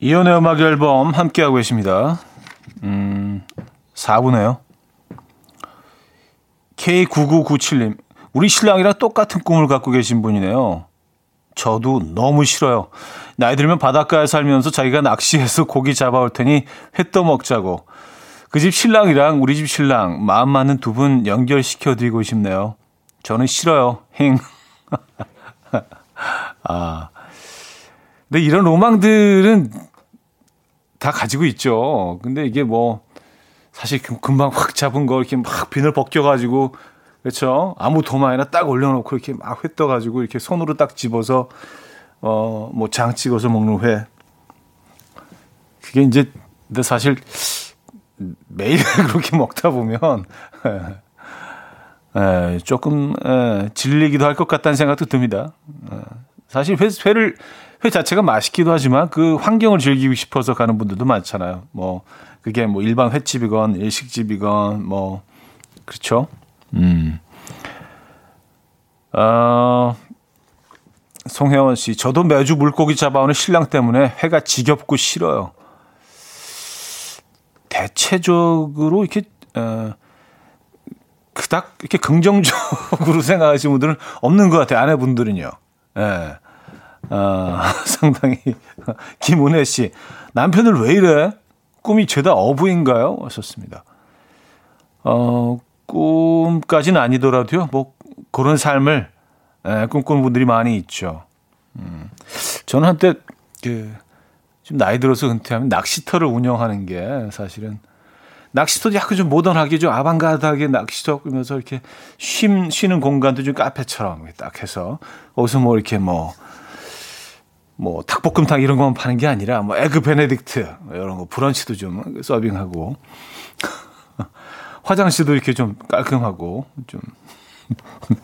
이연의 음악 앨범 함께하고 계십니다. 음, 4부네요. K9997님, 우리 신랑이랑 똑같은 꿈을 갖고 계신 분이네요. 저도 너무 싫어요. 나이 들면 바닷가에 살면서 자기가 낚시해서 고기 잡아올 테니 회 떠 먹자고. 그 집 신랑이랑 우리 집 신랑 마음 맞는 두 분 연결시켜 드리고 싶네요. 저는 싫어요. 행. 아. 근데 이런 로망들은 다 가지고 있죠. 근데 이게 뭐 사실 금방 확 잡은 거 이렇게 막 비늘 벗겨가지고 그렇죠. 아무 도마에나 딱 올려놓고 이렇게 막 회 떠가지고 이렇게 손으로 딱 집어서 어 뭐 장 찍어서 먹는 회. 그게 이제 근데 사실 매일 그렇게 먹다 보면 에, 조금 에, 질리기도 할 것 같다는 생각도 듭니다. 에, 사실 회, 회를 회 자체가 맛있기도 하지만 그 환경을 즐기고 싶어서 가는 분들도 많잖아요. 뭐 그게 뭐 일반 횟집이건 일식집이건 뭐 그렇죠. 음. 어, 송혜원 씨, 저도 매주 물고기 잡아오는 신랑 때문에 회가 지겹고 싫어요. 대체적으로 이렇게 어, 그닥 이렇게 긍정적으로 생각하시는 분들은 없는 것 같아요. 아내분들은요. 예. 아, 상당히 김은혜 씨 남편을 왜 이래? 꿈이 죄다 어부인가요? 하셨습니다. 어, 꿈까지는 아니더라도요. 뭐 그런 삶을 에, 꿈꾸는 분들이 많이 있죠. 음. 저는 한때 그 좀 나이 들어서 은퇴하면 낚시터를 운영하는 게 사실은 낚시터도 약간 좀 모던하게 좀 아방가르드하게 낚시터 그러면서 이렇게 쉼 쉬는 공간도 좀 카페처럼 딱 해서 거기서 뭐 이렇게 뭐 뭐 닭볶음탕 이런 것만 파는 게 아니라 뭐 egg benedict 이런 거 브런치도 좀 서빙하고 화장실도 이렇게 좀 깔끔하고 좀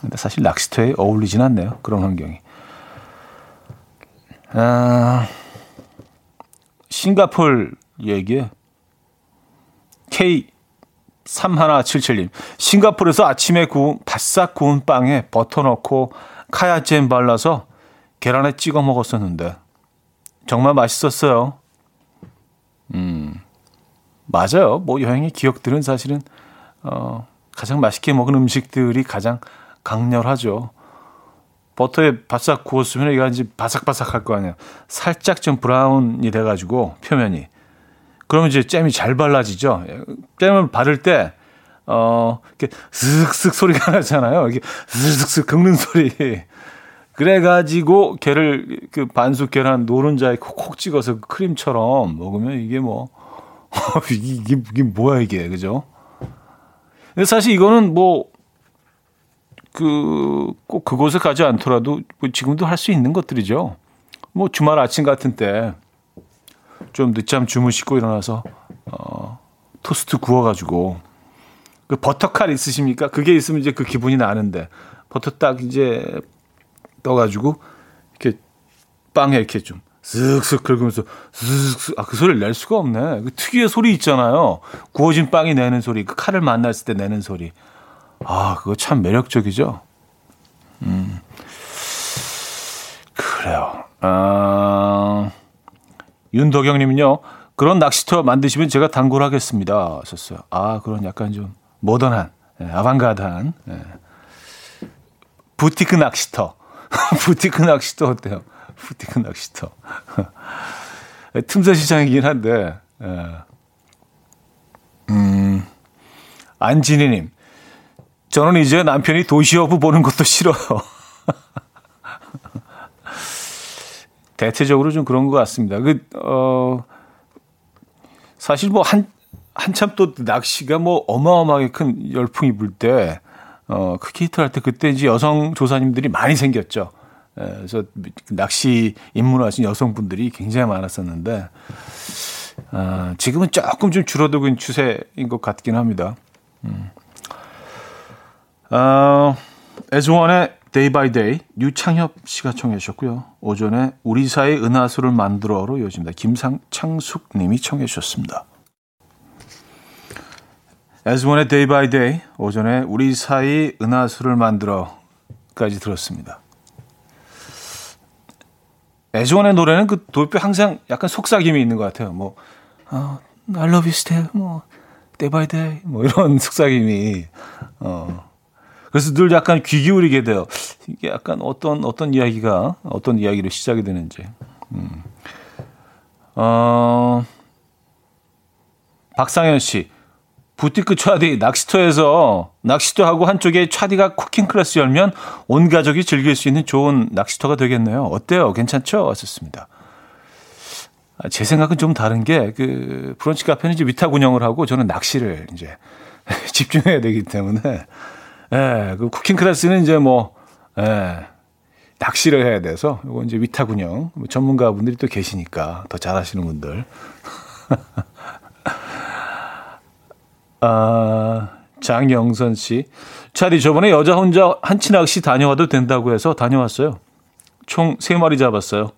근데 사실 낚시터에 어울리진 않네요 그런 환경이. 아 싱가폴 얘기에 K 3177님 싱가폴에서 아침에 구운 바싹 구운 빵에 버터 넣고 카야잼 발라서 계란에 찍어 먹었었는데 정말 맛있었어요. 음, 맞아요. 뭐 여행의 기억들은 사실은 어, 가장 맛있게 먹은 음식들이 가장 강렬하죠. 버터에 바싹 구웠으면 이게 이제 바삭바삭할 거 아니에요. 살짝 좀 brown이 돼가지고 표면이. 그러면 이제 잼이 잘 발라지죠. 잼을 바를 때 어, 이렇게 슥슥 소리가 나잖아요. 이게 슥슥 긁는 소리. 그래가지고 걔를 그 반숙 계란 노른자에 콕콕 찍어서 그 크림처럼 먹으면 이게 뭐 이게, 이게 뭐야 이게 그죠? 근데 사실 이거는 뭐 그 꼭 그곳에 가지 않더라도 뭐 지금도 할 수 있는 것들이죠. 뭐 주말 아침 같은 때 좀 늦잠 주무시고 일어나서 어 토스트 구워가지고 그 버터칼 있으십니까? 그게 있으면 이제 그 기분이 나는데 버터 딱 이제 떠가지고 이렇게 빵에 이렇게 좀 쓱쓱 긁으면서 쓱쓱 아그 소리를 낼 수가 없네. 그 특유의 소리 있잖아요. 구워진 빵이 내는 소리, 그 칼을 만났을 때 내는 소리. 아 그거 참 매력적이죠. 음 그래요. 아 윤덕영님은요. 그런 낚시터 만드시면 제가 당구를 하겠습니다. 하셨어요. 아 그런 약간 좀 모던한, 예, 아방가드한 예. 부티크 낚시터. 부티크 낚시터 어때요? 부티크 낚시터. 틈새 시장이긴 한데, 예. 음, 안진희님. 저는 이제 남편이 도시어부 보는 것도 싫어요. 대체적으로 좀 그런 것 같습니다. 그, 어, 사실 뭐 한, 한참 또 낚시가 뭐 어마어마하게 큰 열풍이 불 때, 어, 크게 히트할 때 그때 이제 여성 조사님들이 많이 생겼죠. 에, 그래서 낚시 입문하신 여성분들이 굉장히 많았었는데, 어, 지금은 조금 좀 줄어들고 있는 추세인 것 같긴 합니다. 음. 어, 에즈원의 Day by Day 유창협 씨가 청해 주셨고요. 오전에 우리 사이 은하수를 만들어로 이어집니다. 김상창숙 님이 청해 주셨습니다. 에즈원의 Day by Day 오전에 우리 사이 은하수를 만들어까지 들었습니다. 에즈원의 노래는 그 도입에 항상 약간 속삭임이 있는 것 같아요. 뭐 어, I love you still, 뭐 Day by Day 뭐 이런 속삭임이 어 그래서 늘 약간 귀 기울이게 돼요. 이게 약간 어떤 어떤 이야기가 어떤 이야기로 시작이 되는지. 음. 어, 박상현 씨. 부티크 차디 낚시터에서 낚시터하고 한쪽에 차디가 쿠킹 클래스 열면 온 가족이 즐길 수 있는 좋은 낚시터가 되겠네요. 어때요? 괜찮죠? 왔었습니다. 아, 제 생각은 좀 다른 게 그 브런치 카페는 이제 위탁 운영을 하고 저는 낚시를 이제 집중해야 되기 때문에 예, 그 쿠킹 클래스는 이제 뭐, 예, 낚시를 해야 돼서, 이거 이제 위탁 운영, 뭐 전문가분들이 또 계시니까, 더 잘하시는 분들. 아, 장영선 씨. 차디, 저번에 여자 혼자 한치 낚시 다녀와도 된다고 해서 다녀왔어요. 총 3마리 잡았어요.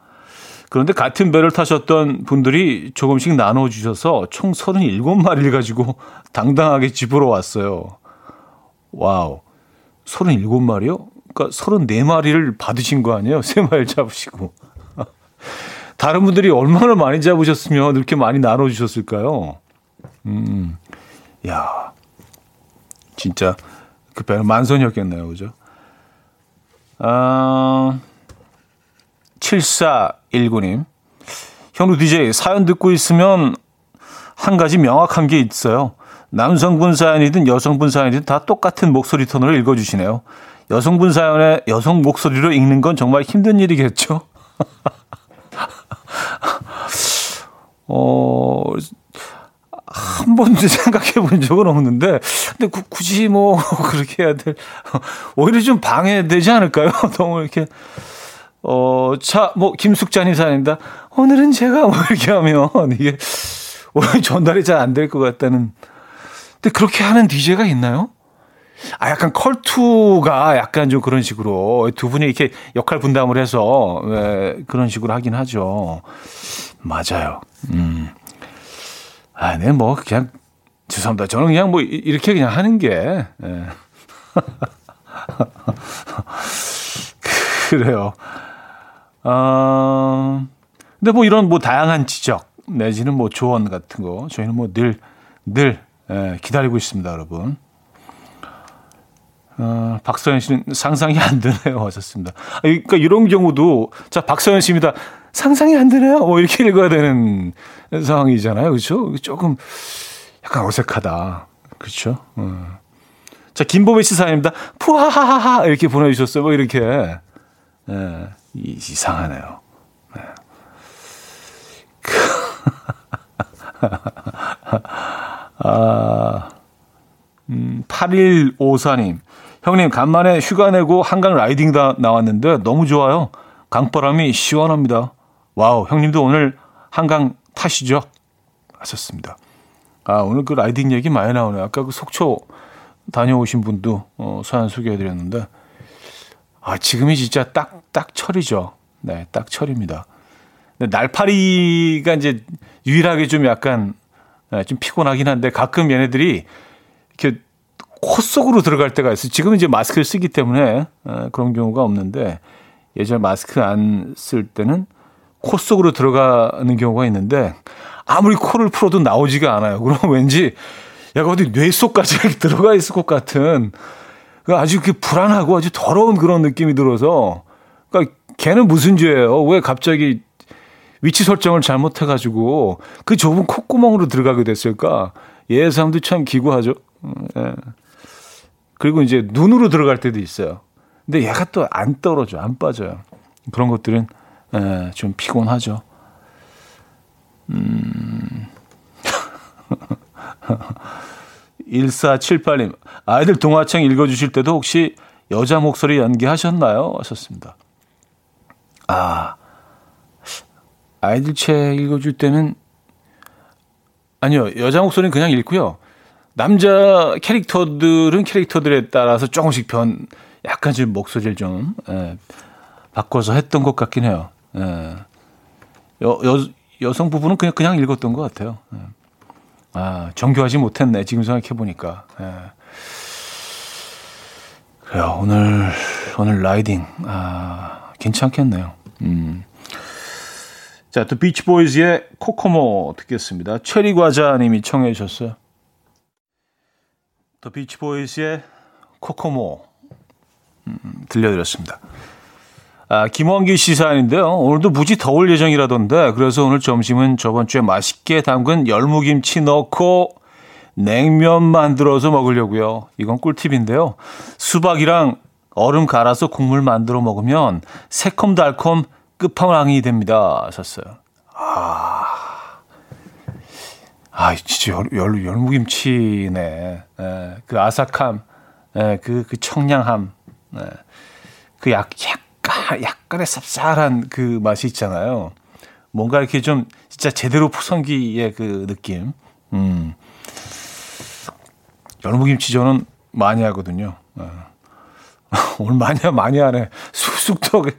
그런데 같은 배를 타셨던 분들이 조금씩 나눠주셔서 총 37마리를 가지고 당당하게 집으로 왔어요. 와우. 37마리요? 그러니까 34마리를 받으신 거 아니에요? 3마리 잡으시고. 다른 분들이 얼마나 많이 잡으셨으면 이렇게 많이 나눠주셨을까요? 음, 야 진짜 그 배는 만선이었겠네요. 그죠? 아, 7419님. 현우 DJ 사연 듣고 있으면 한 가지 명확한 게 있어요. 남성분 사연이든 여성분 사연이든 다 똑같은 목소리 톤으로 읽어주시네요. 여성분 사연에 여성 목소리로 읽는 건 정말 힘든 일이겠죠? 어, 한 번도 생각해 본 적은 없는데, 근데 구, 굳이 뭐, 그렇게 해야 될, 오히려 좀 방해되지 않을까요? 너무 이렇게, 어, 자, 뭐, 김숙자 님 사연입니다. 오늘은 제가 뭐 이렇게 하면, 이게, 오히려 전달이 잘 안 될 것 같다는. 근데 그렇게 하는 DJ가 있나요? 아, 약간 컬투가 약간 좀 그런 식으로 두 분이 이렇게 역할 분담을 해서 예, 그런 식으로 하긴 하죠. 맞아요. 음. 아, 네, 뭐, 그냥, 죄송합니다. 저는 그냥 뭐, 이렇게 그냥 하는 게, 예. 그래요. 어, 근데 뭐 이런 뭐 다양한 지적, 내지는 뭐 조언 같은 거, 저희는 뭐 늘, 늘, 예, 기다리고 있습니다, 여러분. 어, 박서연 씨는 상상이 안 되네요. 하셨습니다. 아, 그러니까 이런 경우도, 자, 박서연 씨입니다. 상상이 안 되네요. 뭐 이렇게 읽어야 되는 상황이잖아요. 그렇죠? 조금 약간 어색하다. 그렇죠? 어. 자, 김보배 씨 사연입니다. 푸하하하하 이렇게 보내주셨어요. 뭐 이렇게. 예, 이상하네요. 네. 아, 음, 8154님. 형님, 간만에 휴가 내고 한강 riding 다 나왔는데 너무 좋아요. 강바람이 시원합니다. wow, 형님도 오늘 한강 타시죠? 하셨습니다. 아, 오늘 그 라이딩 얘기 많이 나오네요. 아까 그 속초 다녀오신 분도 어, 사연 소개해드렸는데, 아, 지금이 진짜 딱, 딱 철이죠. 네, 딱 철입니다. 근데 날파리가 이제 유일하게 좀 약간 네, 좀 피곤하긴 한데 가끔 얘네들이 이렇게 코 속으로 들어갈 때가 있어요. 지금 이제 마스크를 쓰기 때문에 어, 그런 경우가 없는데 예전에 마스크 안 쓸 때는 코 속으로 들어가는 경우가 있는데 아무리 코를 풀어도 나오지가 않아요. 그럼 왠지 약간 어디 뇌 속까지 들어가 있을 것 같은 그 아주 그 불안하고 아주 더러운 그런 느낌이 들어서 그러니까 걔는 무슨 죄예요? 왜 갑자기 위치 설정을 잘못해가지고 그 좁은 콧구멍으로 들어가게 됐을까? 예상도 참 기구하죠. 예. 그리고 이제 눈으로 들어갈 때도 있어요. 근데 얘가 또 안 떨어져, 안 빠져요. 그런 것들은 예, 좀 피곤하죠. 음. 1478님, 아이들 동화책 읽어주실 때도 혹시 여자 목소리 연기하셨나요? 하셨습니다. 아, 아이들 책 읽어줄 때는, 아니요, 여자 목소리는 그냥 읽고요. 남자 캐릭터들은 캐릭터들에 따라서 조금씩 변, 약간 좀 목소리를 좀, 예, 바꿔서 했던 것 같긴 해요. 예. 여, 여, 여성 부분은 그냥, 그냥 읽었던 것 같아요. 예. 아, 정교하지 못했네. 지금 생각해보니까. 예. 그래요. 오늘, 오늘 라이딩. 아, 괜찮겠네요. 음. 자, 또 비치보이즈의 코코모 듣겠습니다. 체리 과자님이 청해 주셨어요. 또 비치보이즈의 코코모 음, 들려드렸습니다. 아, 김원기 씨 사연인데요. 오늘도 무지 더울 예정이라던데 그래서 오늘 점심은 저번 주에 맛있게 담근 열무김치 넣고 냉면 만들어서 먹으려고요. 이건 꿀팁인데요. 수박이랑 얼음 갈아서 국물 만들어 먹으면 새콤달콤 끝판왕이 됩니다. 하셨어요. 아, 아 진짜 열, 열, 열무김치네. 에, 예, 그 아삭함, 에, 예, 그, 그 청량함, 에, 예, 그 약, 약 간, 약간의 쌉쌀한 그 맛이 있잖아요. 뭔가 이렇게 좀 진짜 제대로 푸성기의 그 느낌. 음. 열무김치 저는 많이 하거든요. 오늘 많이, 많이 하네. 쑥쑥떡.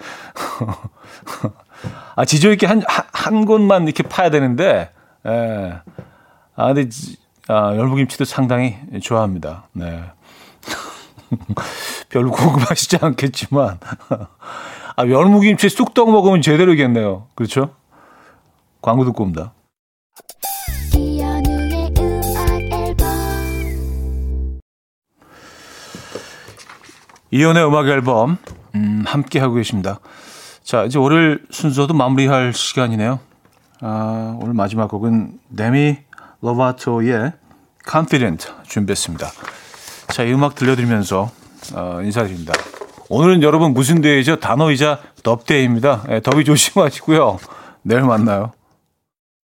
아, 지조 있게 한, 한, 한 곳만 이렇게 파야 되는데, 예. 아, 근데, 아, 열무김치도 상당히 좋아합니다. 네. 별로 궁금하시지 않겠지만, 아, 열무김치 쑥떡 먹으면 제대로겠네요. 그렇죠? 광고 듣고 옵니다. 이현우의 음악 앨범, 음, 함께 하고 계십니다. 자, 이제 월요일 순서도 마무리할 시간이네요. 아, 오늘 마지막 곡은 데미 로바토의 Confident 준비했습니다. 자, 이 음악 들려드리면서 어, 인사드립니다. 오늘은 여러분 무슨 day죠? Monday이자 덥day입니다. 예, 더위 조심하시고요. 내일 만나요.